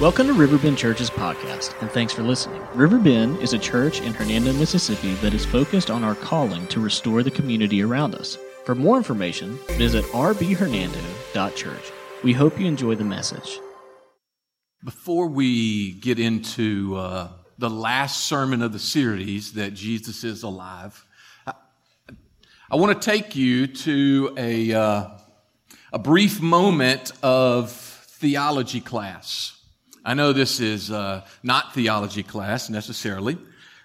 Welcome to Riverbend Church's podcast, and thanks for listening. Riverbend is a church in Hernando, Mississippi that is focused on our calling to restore the community around us. For more information, visit rbhernando.church. We hope you enjoy the message. Before we get into uh, the last sermon of the series that Jesus is alive, I, I want to take you to a, uh, a brief moment of theology class. I know this is uh, not theology class necessarily,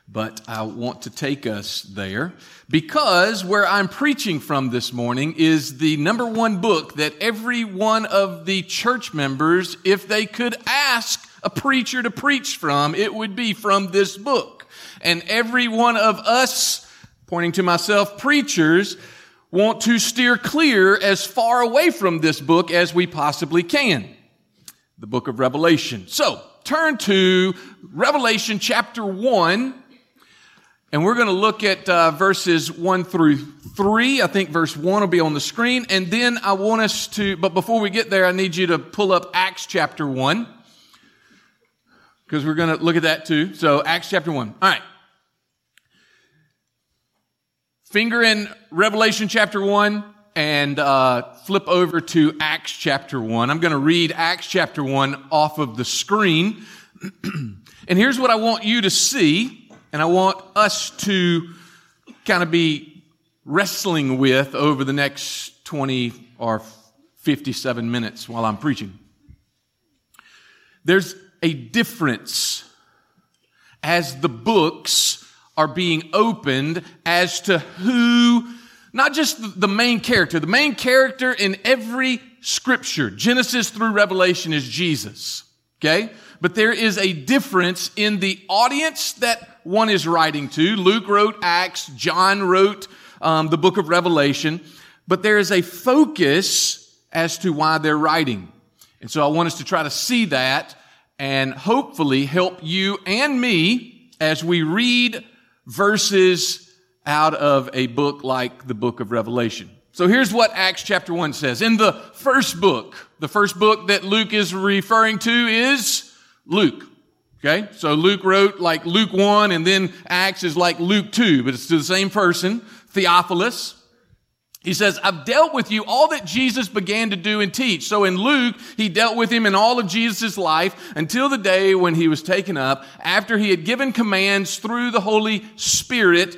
but I want to take us there because where I'm preaching from this morning is the number one book that every one of the church members, if they could ask a preacher to preach from, it would be from this book. And every one of us, pointing to myself, preachers, want to steer clear as far away from this book as we possibly can the book of Revelation. So turn to Revelation chapter 1, and we're going to look at uh, verses 1 through 3. I think verse 1 will be on the screen. And then I want us to, but before we get there, I need you to pull up Acts chapter 1, because we're going to look at that too. So Acts chapter 1. All right. Finger in Revelation chapter 1 and uh, flip over to Acts chapter 1. I'm going to read Acts chapter 1 off of the screen. and here's what I want you to see, and I want us to kind of be wrestling with over the next 20 or 57 minutes while I'm preaching. There's a difference as the books are being opened as to who not just the main character. The main character in every scripture, Genesis through Revelation, is Jesus. Okay? But there is a difference in the audience that one is writing to. Luke wrote Acts, John wrote um, the book of Revelation, but there is a focus as to why they're writing. And so I want us to try to see that and hopefully help you and me as we read verses out of a book like the book of Revelation. So here's what Acts chapter 1 says. In the first book, the first book that Luke is referring to is Luke. Okay? So Luke wrote like Luke 1 and then Acts is like Luke 2, but it's to the same person, Theophilus. He says, I've dealt with you all that Jesus began to do and teach. So in Luke, he dealt with him in all of Jesus' life until the day when he was taken up after he had given commands through the Holy Spirit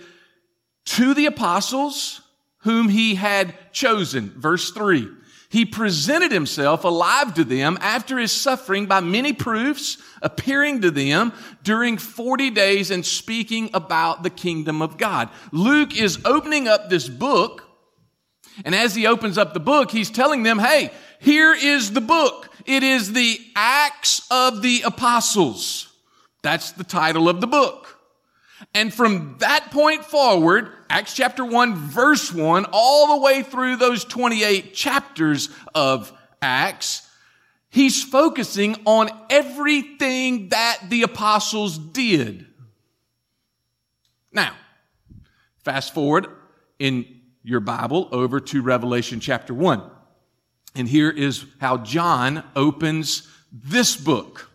to the apostles whom he had chosen. Verse three. He presented himself alive to them after his suffering by many proofs, appearing to them during 40 days and speaking about the kingdom of God. Luke is opening up this book. And as he opens up the book, he's telling them, Hey, here is the book. It is the Acts of the Apostles. That's the title of the book. And from that point forward, Acts chapter 1, verse 1, all the way through those 28 chapters of Acts, he's focusing on everything that the apostles did. Now, fast forward in your Bible over to Revelation chapter 1. And here is how John opens this book.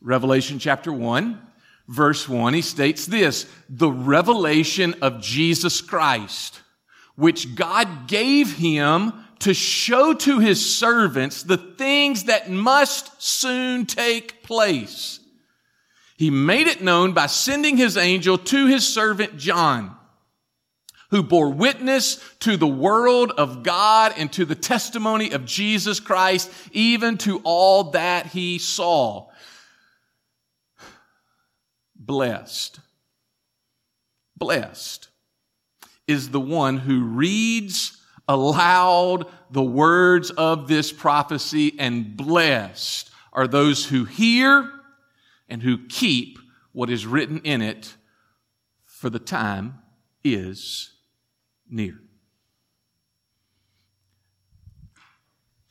Revelation chapter 1, verse 1, he states this the revelation of Jesus Christ, which God gave him to show to his servants the things that must soon take place. He made it known by sending his angel to his servant John, who bore witness to the world of God and to the testimony of Jesus Christ, even to all that he saw blessed. Blessed is the one who reads aloud the words of this prophecy, and blessed are those who hear and who keep what is written in it, for the time is near.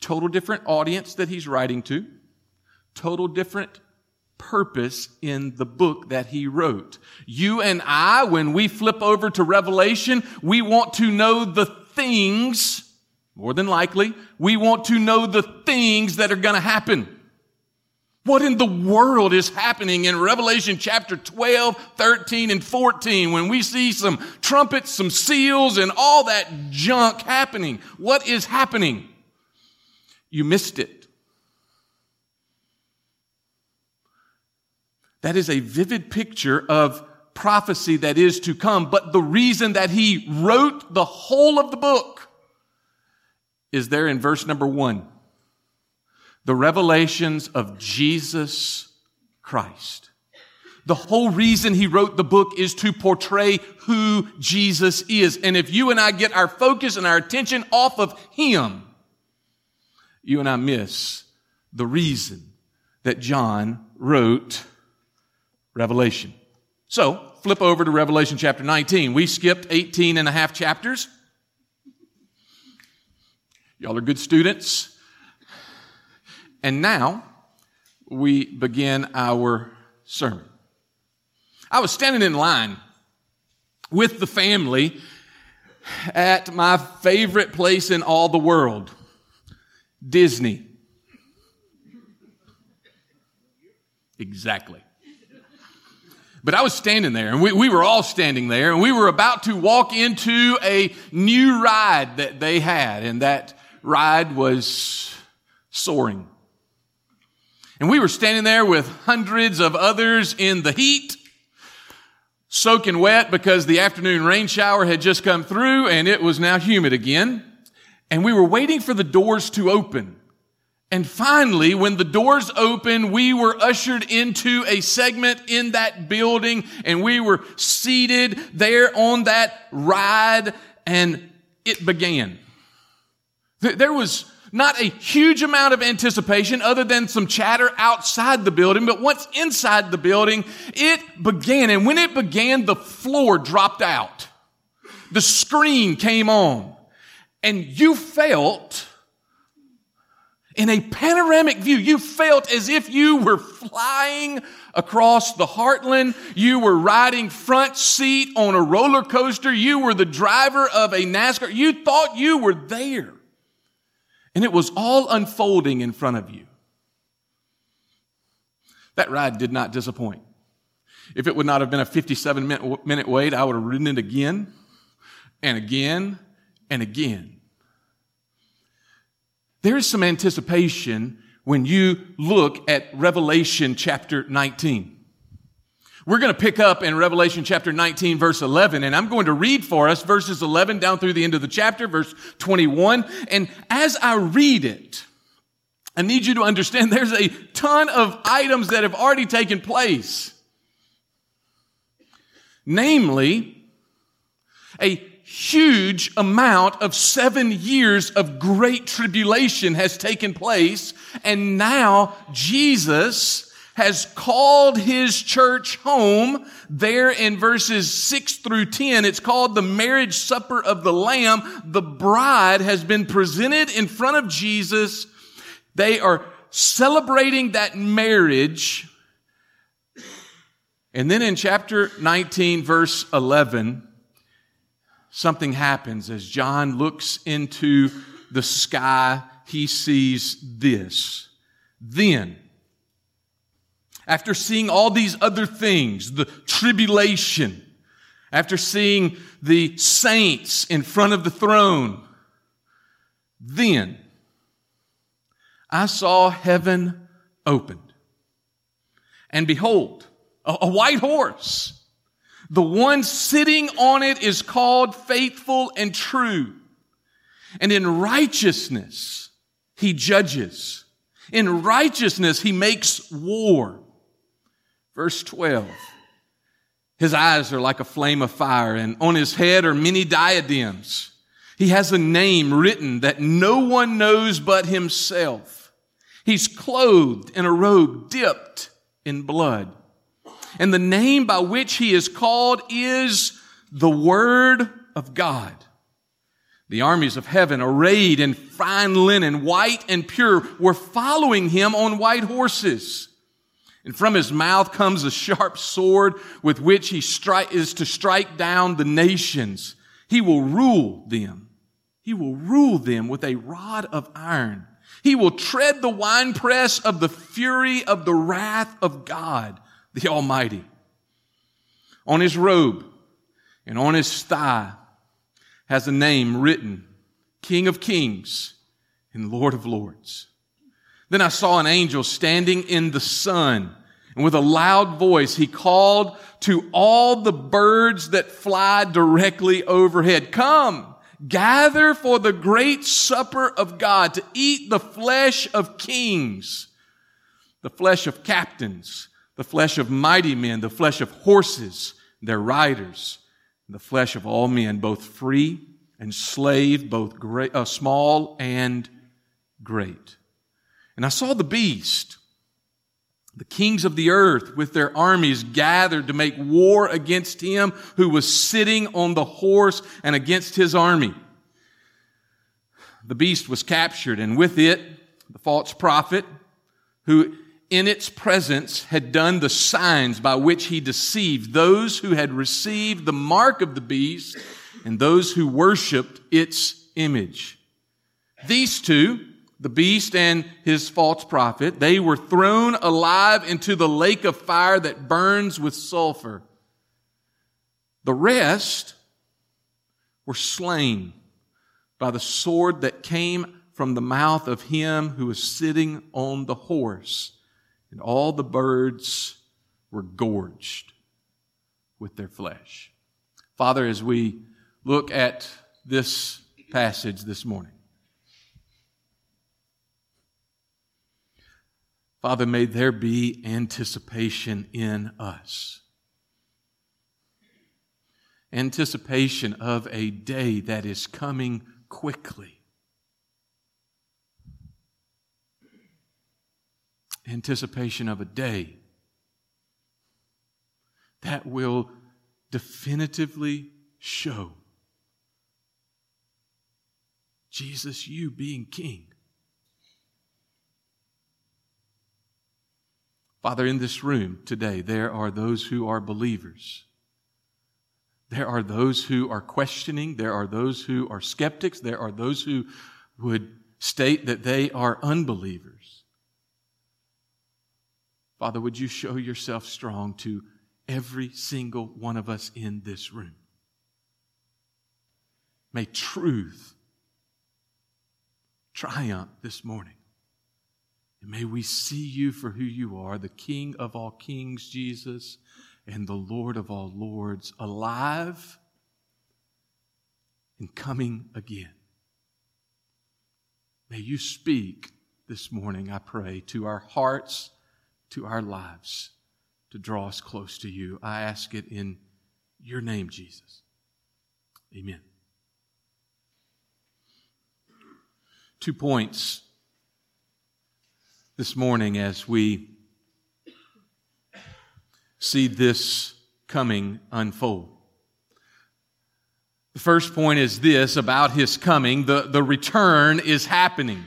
Total different audience that he's writing to, total different purpose in the book that he wrote. You and I, when we flip over to Revelation, we want to know the things, more than likely, we want to know the things that are going to happen. What in the world is happening in Revelation chapter 12, 13, and 14 when we see some trumpets, some seals, and all that junk happening? What is happening? You missed it. That is a vivid picture of prophecy that is to come. But the reason that he wrote the whole of the book is there in verse number one the revelations of Jesus Christ. The whole reason he wrote the book is to portray who Jesus is. And if you and I get our focus and our attention off of him, you and I miss the reason that John wrote Revelation. So, flip over to Revelation chapter 19. We skipped 18 and a half chapters. Y'all are good students. And now we begin our sermon. I was standing in line with the family at my favorite place in all the world, Disney. Exactly. But I was standing there, and we, we were all standing there, and we were about to walk into a new ride that they had, and that ride was soaring. And we were standing there with hundreds of others in the heat, soaking wet because the afternoon rain shower had just come through and it was now humid again. And we were waiting for the doors to open. And finally, when the doors opened, we were ushered into a segment in that building and we were seated there on that ride and it began. There was not a huge amount of anticipation other than some chatter outside the building, but once inside the building, it began. And when it began, the floor dropped out. The screen came on and you felt in a panoramic view, you felt as if you were flying across the heartland. You were riding front seat on a roller coaster. You were the driver of a NASCAR. You thought you were there. And it was all unfolding in front of you. That ride did not disappoint. If it would not have been a 57 minute wait, I would have ridden it again and again and again. There is some anticipation when you look at Revelation chapter 19. We're going to pick up in Revelation chapter 19 verse 11 and I'm going to read for us verses 11 down through the end of the chapter, verse 21. And as I read it, I need you to understand there's a ton of items that have already taken place. Namely, a huge amount of seven years of great tribulation has taken place. And now Jesus has called his church home. There in verses 6 through 10, it's called the marriage supper of the Lamb. The bride has been presented in front of Jesus. They are celebrating that marriage. And then in chapter 19, verse 11, something happens as John looks into the sky. He sees this. Then, after seeing all these other things, the tribulation, after seeing the saints in front of the throne, then I saw heaven opened. And behold, a, a white horse. The one sitting on it is called faithful and true. And in righteousness, he judges. In righteousness, he makes war. Verse 12. His eyes are like a flame of fire, and on his head are many diadems. He has a name written that no one knows but himself. He's clothed in a robe dipped in blood. And the name by which he is called is the Word of God. The armies of heaven, arrayed in fine linen, white and pure, were following him on white horses. And from his mouth comes a sharp sword with which he stri- is to strike down the nations. He will rule them. He will rule them with a rod of iron. He will tread the winepress of the fury of the wrath of God, the Almighty. On his robe and on his thigh has a name written, King of Kings and Lord of Lords. Then I saw an angel standing in the sun, and with a loud voice he called to all the birds that fly directly overhead, Come! gather for the great supper of God to eat the flesh of kings, the flesh of captains, the flesh of mighty men, the flesh of horses, their riders, the flesh of all men, both free and slave, both great, uh, small and great. And I saw the beast, the kings of the earth with their armies gathered to make war against him who was sitting on the horse and against his army. The beast was captured and with it, the false prophet who in its presence had done the signs by which he deceived those who had received the mark of the beast and those who worshiped its image. These two, the beast and his false prophet, they were thrown alive into the lake of fire that burns with sulfur. The rest were slain by the sword that came from the mouth of him who was sitting on the horse. And all the birds were gorged with their flesh. Father, as we look at this passage this morning, Father, may there be anticipation in us. Anticipation of a day that is coming quickly. Anticipation of a day that will definitively show Jesus, you being king. Father, in this room today, there are those who are believers. There are those who are questioning. There are those who are skeptics. There are those who would state that they are unbelievers. Father, would you show yourself strong to every single one of us in this room? May truth triumph this morning. And may we see you for who you are, the King of all kings, Jesus, and the Lord of all lords, alive and coming again. May you speak this morning, I pray, to our hearts, to our lives, to draw us close to you. I ask it in your name, Jesus. Amen. Two points this morning as we see this coming unfold. The first point is this about his coming. The, the return is happening.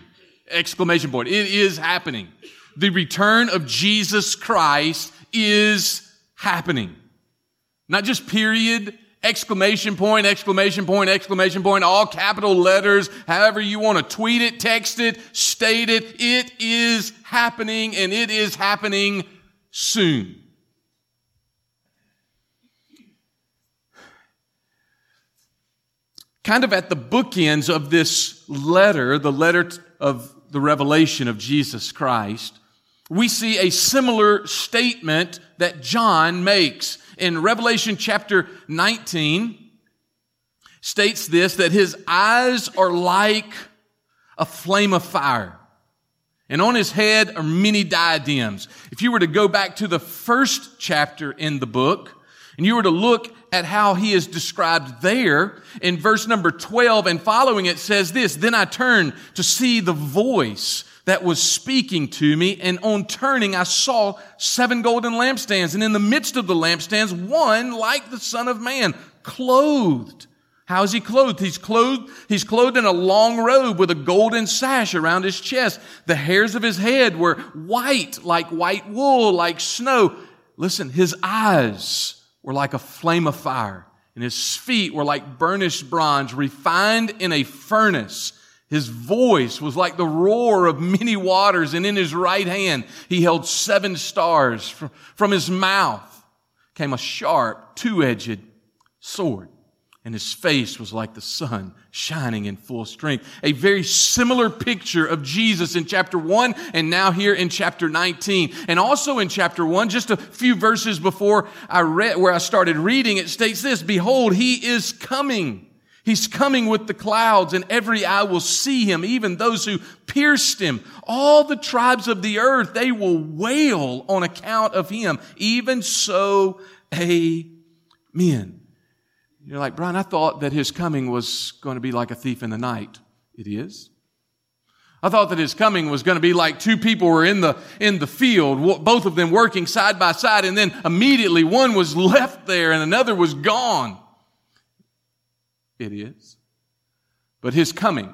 Exclamation point. It is happening. The return of Jesus Christ is happening. Not just period, exclamation point, exclamation point, exclamation point, all capital letters, however you want to tweet it, text it, state it. It is happening and it is happening soon. Kind of at the bookends of this letter, the letter of the revelation of Jesus Christ, we see a similar statement that John makes in Revelation chapter 19 states this, that his eyes are like a flame of fire. And on his head are many diadems. If you were to go back to the first chapter in the book, and you were to look at how he is described there in verse number 12 and following it says this, Then I turned to see the voice that was speaking to me. And on turning, I saw seven golden lampstands. And in the midst of the lampstands, one like the son of man, clothed. How is he clothed? He's clothed, he's clothed in a long robe with a golden sash around his chest. The hairs of his head were white, like white wool, like snow. Listen, his eyes were like a flame of fire, and his feet were like burnished bronze, refined in a furnace His voice was like the roar of many waters, and in his right hand he held seven stars. From his mouth came a sharp, two-edged sword, and his face was like the sun shining in full strength. A very similar picture of Jesus in chapter 1 and now here in chapter 19. And also in chapter 1, just a few verses before I read, where I started reading, it states this, Behold, he is coming He's coming with the clouds and every eye will see him, even those who pierced him. All the tribes of the earth, they will wail on account of him. Even so, amen. You're like, Brian, I thought that his coming was going to be like a thief in the night. It is. I thought that his coming was going to be like two people were in the, in the field, both of them working side by side, and then immediately one was left there and another was gone. It is. But his coming,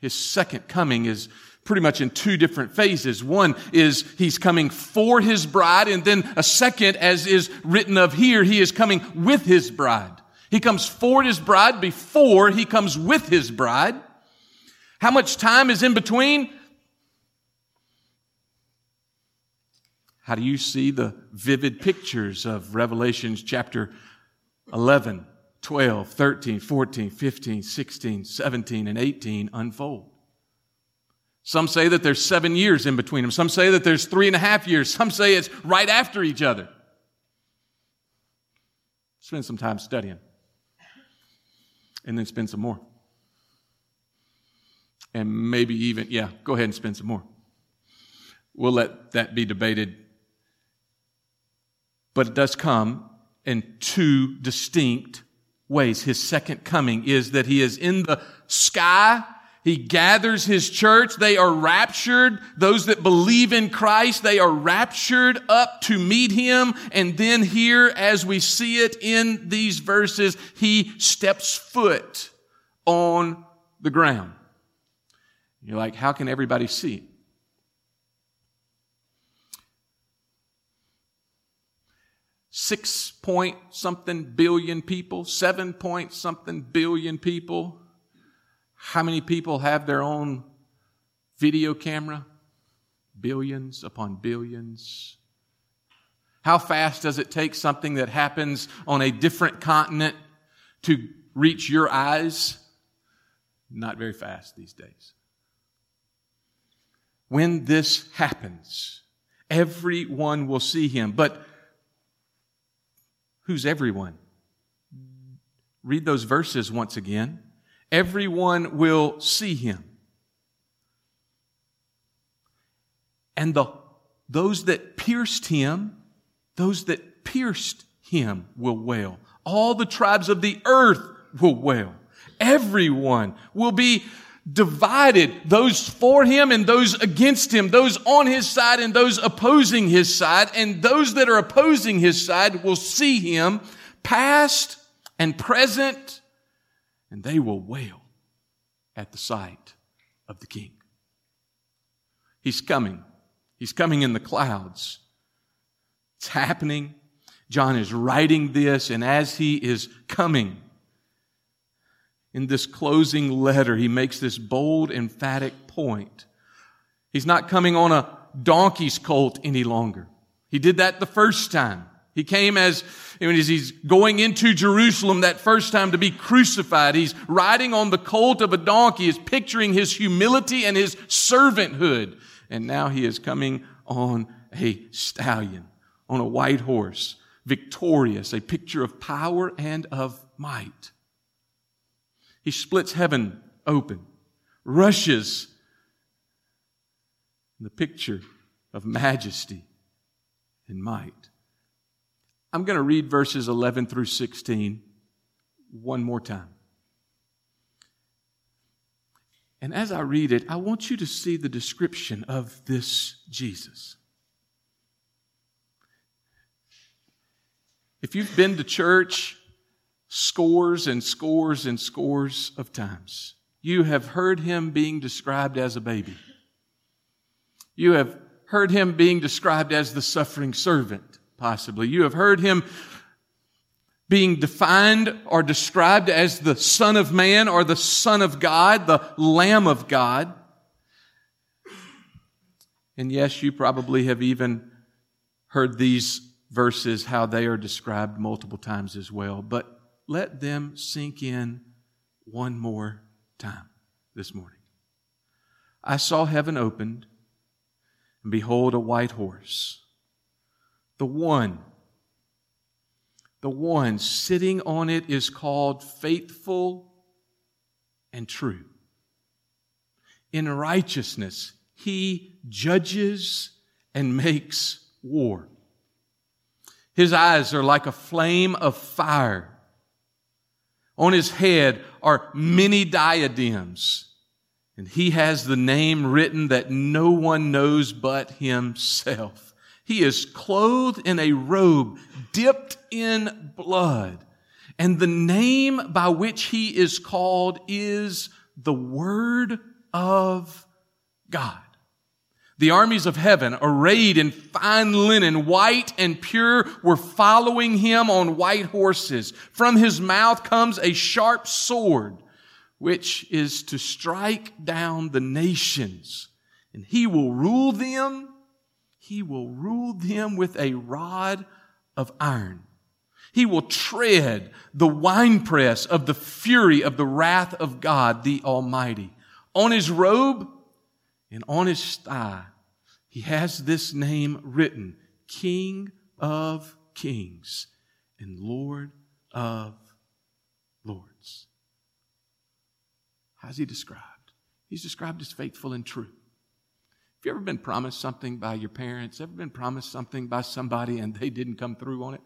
his second coming is pretty much in two different phases. One is he's coming for his bride, and then a second, as is written of here, he is coming with his bride. He comes for his bride before he comes with his bride. How much time is in between? How do you see the vivid pictures of Revelations chapter 11? 12, 13, 14, 15, 16, 17, and 18 unfold. Some say that there's seven years in between them. Some say that there's three and a half years. Some say it's right after each other. Spend some time studying. And then spend some more. And maybe even, yeah, go ahead and spend some more. We'll let that be debated. But it does come in two distinct ways. His second coming is that he is in the sky. He gathers his church. They are raptured. Those that believe in Christ, they are raptured up to meet him. And then here, as we see it in these verses, he steps foot on the ground. You're like, how can everybody see? Six point something billion people, seven point something billion people. How many people have their own video camera? Billions upon billions. How fast does it take something that happens on a different continent to reach your eyes? Not very fast these days. When this happens, everyone will see him. But Who's everyone? Read those verses once again. Everyone will see him. And the, those that pierced him, those that pierced him will wail. All the tribes of the earth will wail. Everyone will be divided. Those for him and those against him. Those on his side and those opposing his side. And those that are opposing his side will see him past and present and they will wail at the sight of the king. He's coming. He's coming in the clouds. It's happening. John is writing this, and as he is coming, in this closing letter, he makes this bold, emphatic point. He's not coming on a donkey's colt any longer. He did that the first time. He came as, as he's going into Jerusalem that first time to be crucified. He's riding on the colt of a donkey, is picturing his humility and his servanthood. And now he is coming on a stallion, on a white horse, victorious, a picture of power and of might. He splits heaven open, rushes the picture of majesty and might. I'm going to read verses 11 through 16 one more time. And as I read it, I want you to see the description of this Jesus. If you've been to church scores and scores and scores of times. You have heard him being described as a baby. You have heard him being described as the suffering servant, possibly. You have heard him being defined or described as the Son of Man or the Son of God, the Lamb of God. And yes, you probably have even heard these verses, how they are described multiple times as well. But let them sink in one more time this morning. I saw heaven opened, and behold, a white horse. The one, the one sitting on it is called faithful and true. In righteousness, he judges and makes war. His eyes are like a flame of fire. On his head are many diadems. And he has the name written that no one knows but himself. He is clothed in a robe dipped in blood. And the name by which he is called is the Word of God. The armies of heaven, arrayed in fine linen, white and pure, were following him on white horses. From his mouth comes a sharp sword, which is to strike down the nations. And he will rule them. He will rule them with a rod of iron. He will tread the winepress of the fury of the wrath of God, the Almighty. On his robe, and on his thigh, he has this name written King of Kings and Lord of Lords. How's he described? He's described as faithful and true. Have you ever been promised something by your parents? Ever been promised something by somebody and they didn't come through on it?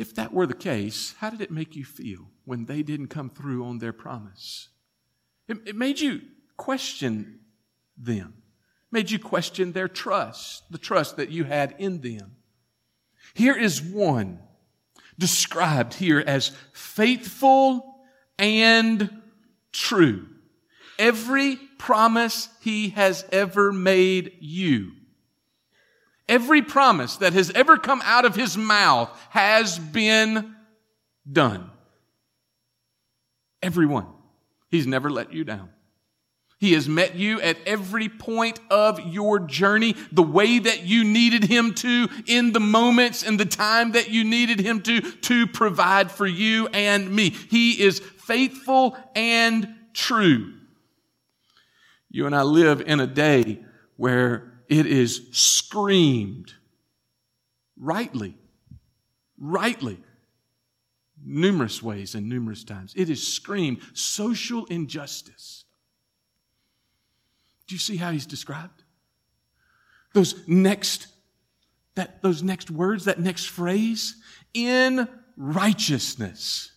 If that were the case, how did it make you feel when they didn't come through on their promise? It, it made you question them, made you question their trust, the trust that you had in them. Here is one described here as faithful and true. Every promise he has ever made you Every promise that has ever come out of his mouth has been done. Everyone. He's never let you down. He has met you at every point of your journey, the way that you needed him to, in the moments and the time that you needed him to, to provide for you and me. He is faithful and true. You and I live in a day where it is screamed rightly, rightly, numerous ways and numerous times. It is screamed social injustice. Do you see how he's described? Those next, that, those next words, that next phrase, in righteousness.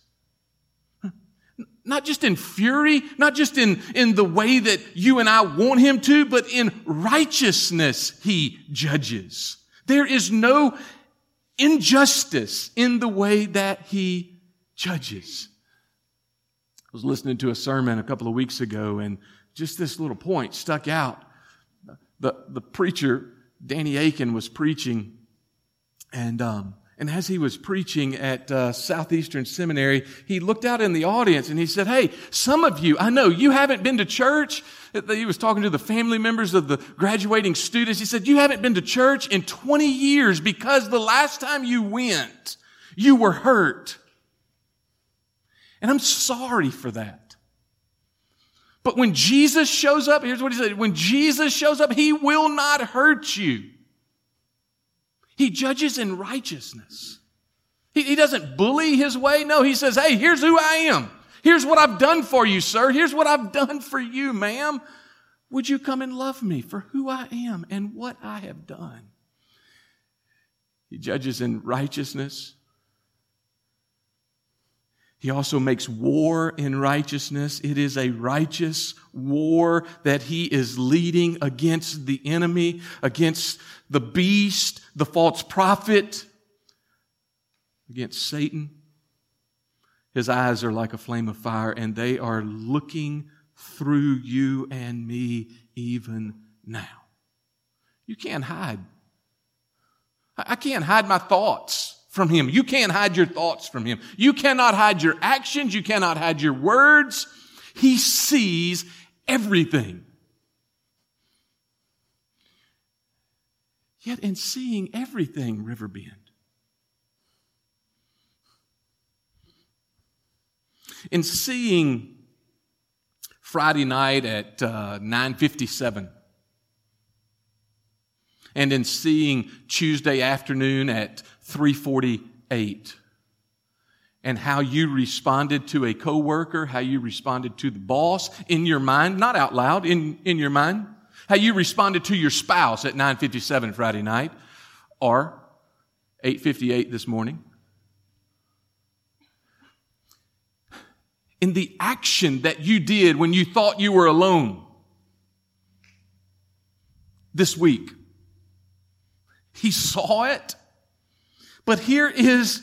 Not just in fury, not just in, in the way that you and I want him to, but in righteousness he judges. There is no injustice in the way that he judges. I was listening to a sermon a couple of weeks ago and just this little point stuck out. The, the preacher, Danny Akin, was preaching and, um, and as he was preaching at uh, Southeastern Seminary, he looked out in the audience and he said, Hey, some of you, I know you haven't been to church. He was talking to the family members of the graduating students. He said, You haven't been to church in 20 years because the last time you went, you were hurt. And I'm sorry for that. But when Jesus shows up, here's what he said when Jesus shows up, he will not hurt you. He judges in righteousness. He, he doesn't bully his way. No, he says, Hey, here's who I am. Here's what I've done for you, sir. Here's what I've done for you, ma'am. Would you come and love me for who I am and what I have done? He judges in righteousness. He also makes war in righteousness. It is a righteous war that he is leading against the enemy, against the beast, the false prophet, against Satan. His eyes are like a flame of fire, and they are looking through you and me even now. You can't hide I can't hide my thoughts from him. You can't hide your thoughts from him. You cannot hide your actions. You cannot hide your words. He sees everything. Yet in seeing everything, Riverbend, in seeing Friday night at uh, 957, and in seeing Tuesday afternoon at 348 and how you responded to a coworker, how you responded to the boss in your mind, not out loud, in, in your mind, how you responded to your spouse at 957 Friday night or 858 this morning. In the action that you did when you thought you were alone this week. He saw it. But here is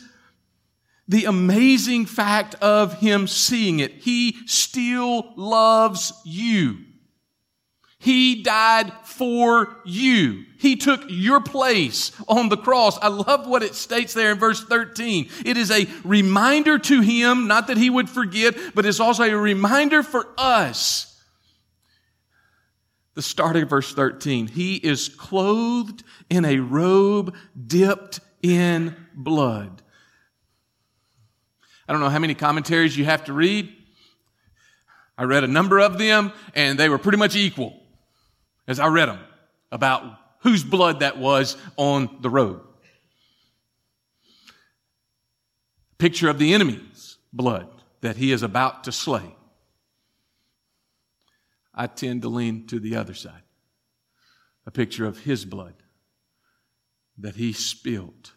the amazing fact of him seeing it. He still loves you. He died for you. He took your place on the cross. I love what it states there in verse 13. It is a reminder to him, not that he would forget, but it's also a reminder for us the start of verse 13. He is clothed in a robe dipped in blood. I don't know how many commentaries you have to read. I read a number of them, and they were pretty much equal as I read them about whose blood that was on the robe. Picture of the enemy's blood that he is about to slay. I tend to lean to the other side. A picture of his blood that he spilt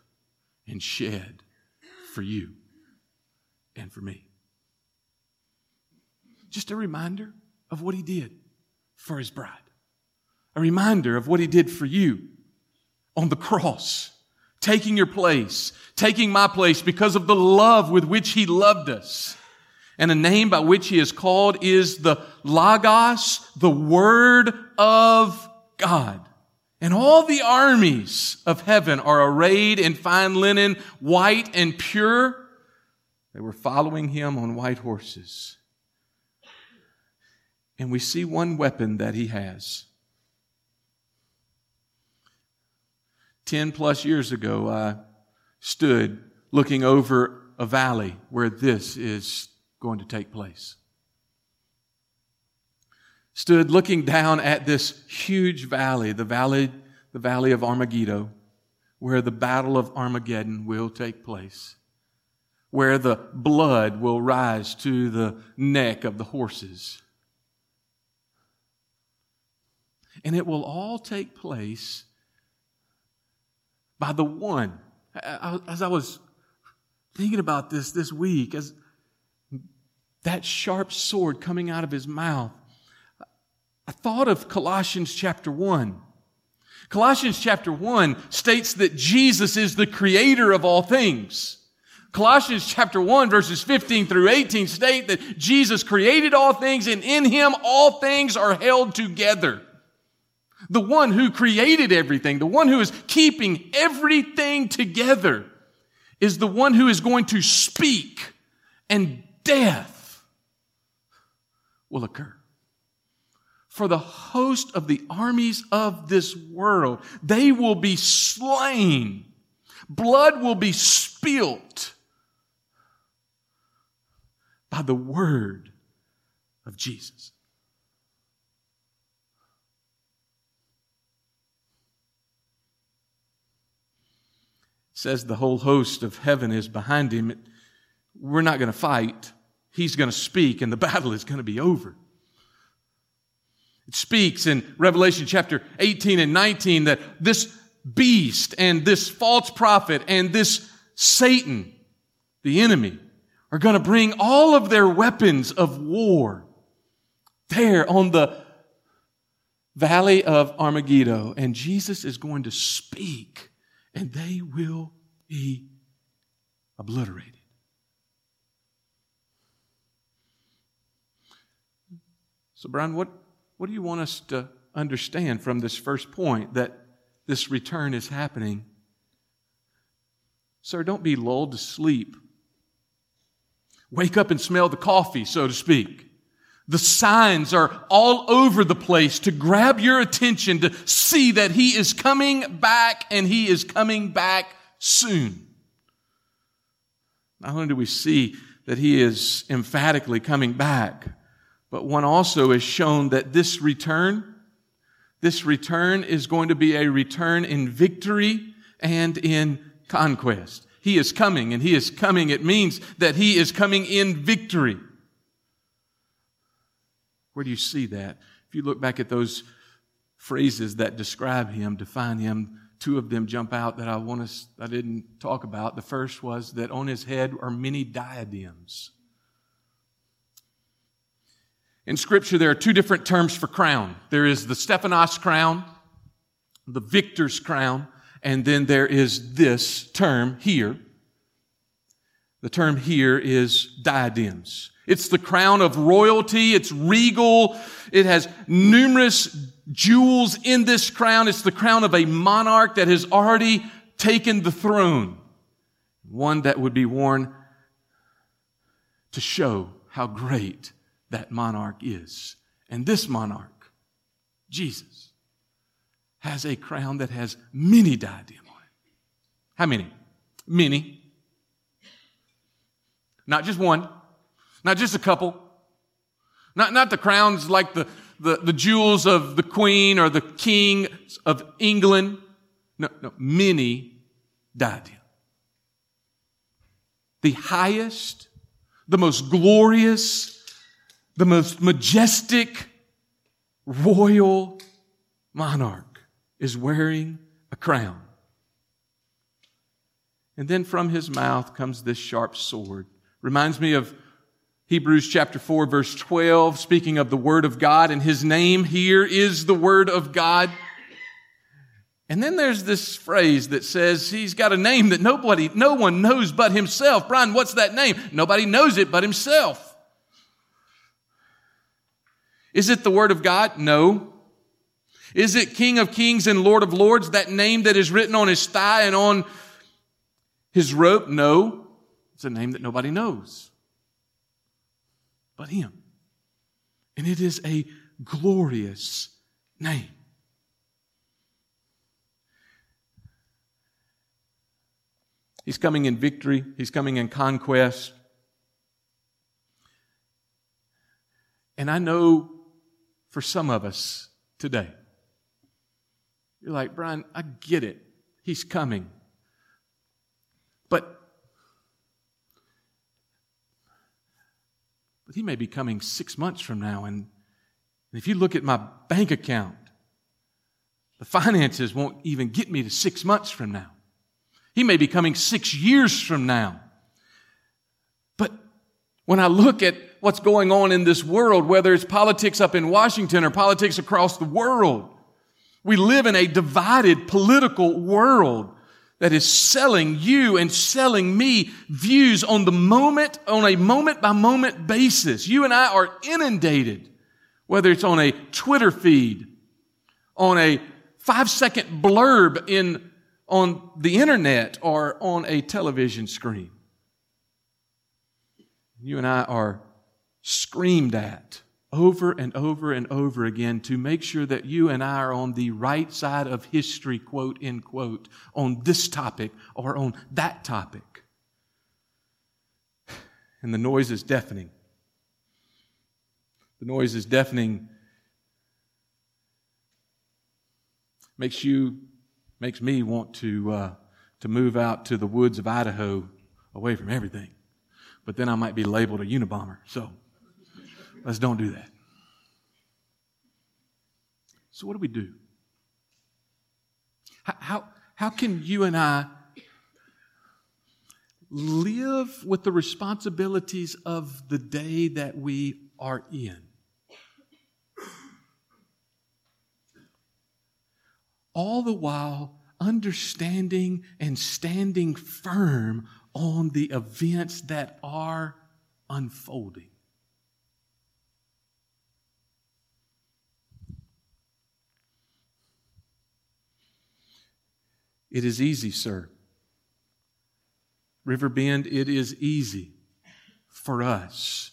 and shed for you and for me. Just a reminder of what he did for his bride. A reminder of what he did for you on the cross, taking your place, taking my place because of the love with which he loved us. And a name by which he is called is the Logos, the Word of God. And all the armies of heaven are arrayed in fine linen, white and pure. They were following him on white horses. And we see one weapon that he has. Ten plus years ago, I stood looking over a valley where this is going to take place. Stood looking down at this huge valley, the valley, the valley of Armageddon, where the battle of Armageddon will take place, where the blood will rise to the neck of the horses. And it will all take place by the one. As I was thinking about this this week, as that sharp sword coming out of his mouth. I thought of Colossians chapter 1. Colossians chapter 1 states that Jesus is the creator of all things. Colossians chapter 1 verses 15 through 18 state that Jesus created all things and in him all things are held together. The one who created everything, the one who is keeping everything together is the one who is going to speak and death will occur. For the host of the armies of this world, they will be slain. Blood will be spilt by the word of Jesus. It says the whole host of heaven is behind him. We're not going to fight he's going to speak and the battle is going to be over. It speaks in Revelation chapter 18 and 19 that this beast and this false prophet and this Satan, the enemy, are going to bring all of their weapons of war there on the valley of Armageddon. And Jesus is going to speak and they will be obliterated. So, Brian, what, what do you want us to understand from this first point that this return is happening Sir, don't be lulled to sleep. Wake up and smell the coffee, so to speak. The signs are all over the place to grab your attention to see that He is coming back and He is coming back soon. Not only do we see that He is emphatically coming back, but one also is shown that this return, this return is going to be a return in victory and in conquest. He is coming and He is coming. It means that He is coming in victory. Where do you see that? If you look back at those phrases that describe him, define him, two of them jump out that I want to, I didn't talk about. The first was that on his head are many diadems. In scripture, there are two different terms for crown. There is the Stephanos crown, the victor's crown, and then there is this term here. The term here is diadems. It's the crown of royalty. It's regal. It has numerous jewels in this crown. It's the crown of a monarch that has already taken the throne. One that would be worn to show how great that monarch is. And this monarch, Jesus, has a crown that has many diadem on it. How many? Many. Not just one. Not just a couple. Not, not the crowns like the, the, the jewels of the queen or the king of England. No, no, many died. The highest, the most glorious, the most majestic royal monarch is wearing a crown. And then from his mouth comes this sharp sword. Reminds me of Hebrews chapter 4 verse 12, speaking of the Word of God, and His name here is the Word of God. And then there's this phrase that says he's got a name that nobody, no one knows but himself. Brian, what's that name? Nobody knows it but himself. Is it the Word of God? No. Is it King of Kings and Lord of Lords, that name that is written on his thigh and on his robe? No. It's a name that nobody knows but Him. And it is a glorious name. He's coming in victory. He's coming in conquest. And I know for some of us today, you're like, Brian, I get it. He's coming. But But he may be coming six months from now. And, if you look at my bank account, the finances won't even get me to six months from now. He may be coming six years from now. But when I look at what's going on in this world, whether it's politics up in Washington or politics across the world, we live in a divided political world that is selling you and selling me views on the moment, on a moment by moment basis. You and I are inundated, whether it's on a Twitter feed, on a five second blurb in, on the internet or on a television screen. You and I are screamed at over and over and over again to make sure that you and I are on the right side of history, quote, end quote, on this topic or on that topic. And the noise is deafening. The noise is deafening. Makes you, makes me want to, uh, to move out to the woods of Idaho away from everything. But then I might be labeled a Unabomber. So. Let's don't do that. So, what do we do? How, how, how can you and I live with the responsibilities of the day that we are in? All the while understanding and standing firm on the events that are unfolding. It is easy, sir, Riverbend, it is easy for us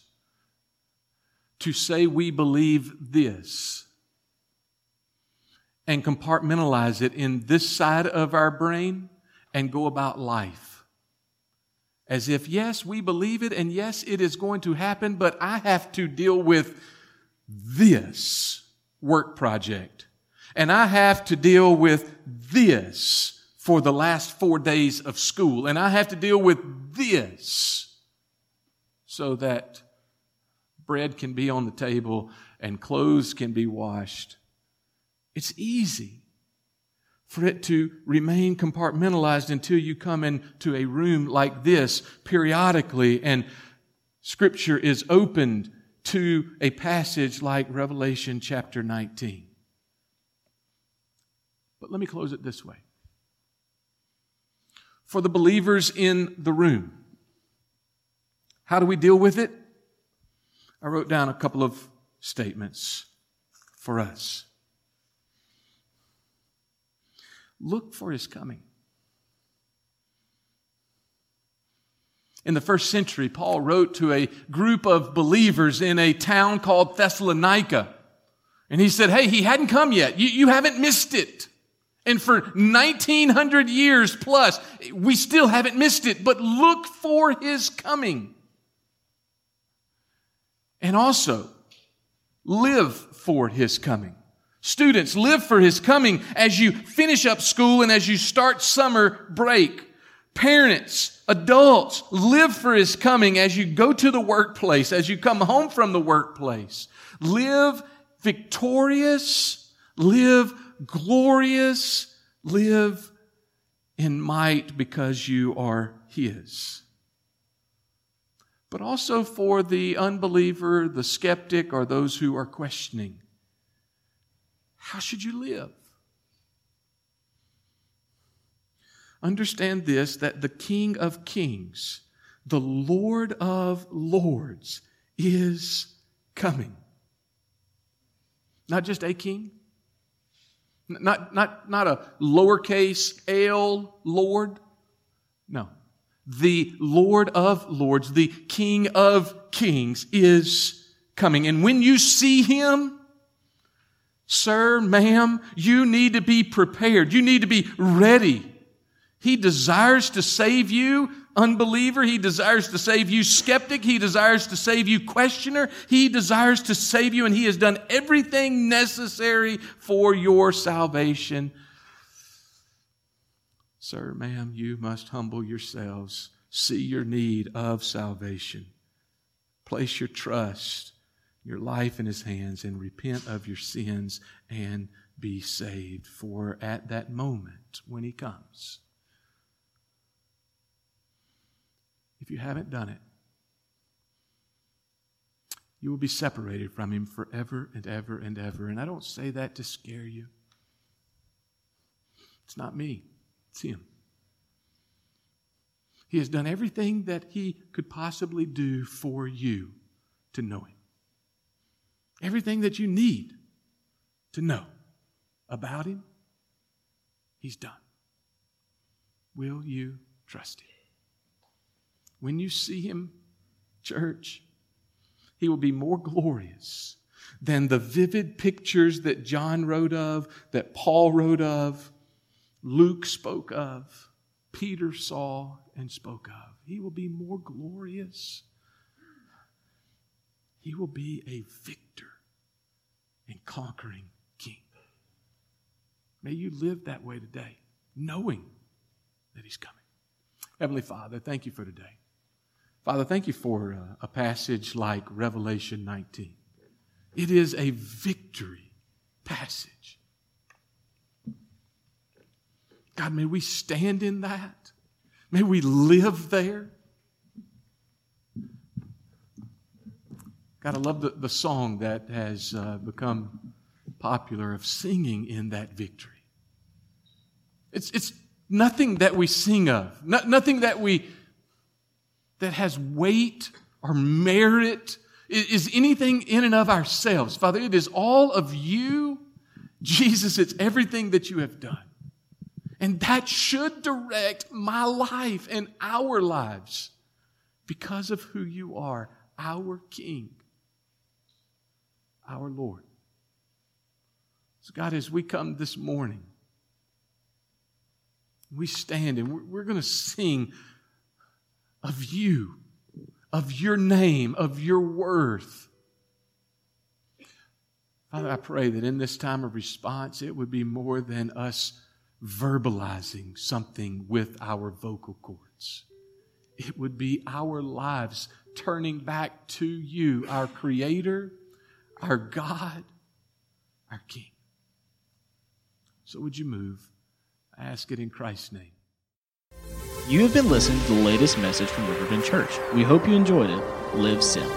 to say we believe this and compartmentalize it in this side of our brain and go about life. As if, yes, we believe it and yes, it is going to happen, but I have to deal with this work project. And I have to deal with this for the last four days of school. And I have to deal with this so that bread can be on the table and clothes can be washed. It's easy for it to remain compartmentalized until you come into a room like this periodically and scripture is opened to a passage like Revelation chapter 19. But let me close it this way for the believers in the room. How do we deal with it? I wrote down a couple of statements for us. Look for his coming. In the first century, Paul wrote to a group of believers in a town called Thessalonica. And he said, Hey, he hadn't come yet. You, you haven't missed it. And for 1900 years plus, we still haven't missed it, but look for his coming. And also, live for his coming. Students, live for his coming as you finish up school and as you start summer break. Parents, adults, live for his coming as you go to the workplace, as you come home from the workplace. Live victorious, live glorious, live in might because you are His. But also for the unbeliever, the skeptic, or those who are questioning how should you live? Understand this that the King of Kings, the Lord of Lords, is coming. Not just a king, not, not, not a lowercase L Lord. No. The Lord of Lords, the King of Kings is coming. And when you see Him, sir, ma'am, you need to be prepared. You need to be ready. He desires to save you unbeliever. He desires to save you, skeptic. He desires to save you, questioner. He desires to save you, and He has done everything necessary for your salvation. Sir, ma'am, you must humble yourselves, see your need of salvation, place your trust, your life in His hands, and repent of your sins and be saved. For at that moment, when He comes, if you haven't done it, you will be separated from Him forever and ever and ever. And I don't say that to scare you. It's not me, it's Him. He has done everything that He could possibly do for you to know Him. Everything that you need to know about Him, He's done. Will you trust Him? When you see him, church, he will be more glorious than the vivid pictures that John wrote of, that Paul wrote of, Luke spoke of, Peter saw and spoke of. He will be more glorious. He will be a victor and conquering king. May you live that way today, knowing that he's coming. Heavenly Father, thank you for today. Father, thank you for uh, a passage like Revelation 19. It is a victory passage. God, may we stand in that. May we live there. I love the, the song that has uh, become popular of singing in that victory. It's, it's nothing that we sing of, no, nothing that we that has weight or merit is anything in and of ourselves. Father, it is all of you. Jesus, it's everything that you have done. And that should direct my life and our lives because of who you are, our King, our Lord. So, God, as we come this morning, we stand and we're, going to sing of you, of your name, of your worth. Father, I pray that in this time of response, it would be more than us verbalizing something with our vocal cords. It would be our lives turning back to you, our Creator, our God, our King. So would you move? I ask it in Christ's name. You have been listening to the latest message from Riverbend Church. We hope you enjoyed it. Live Sin.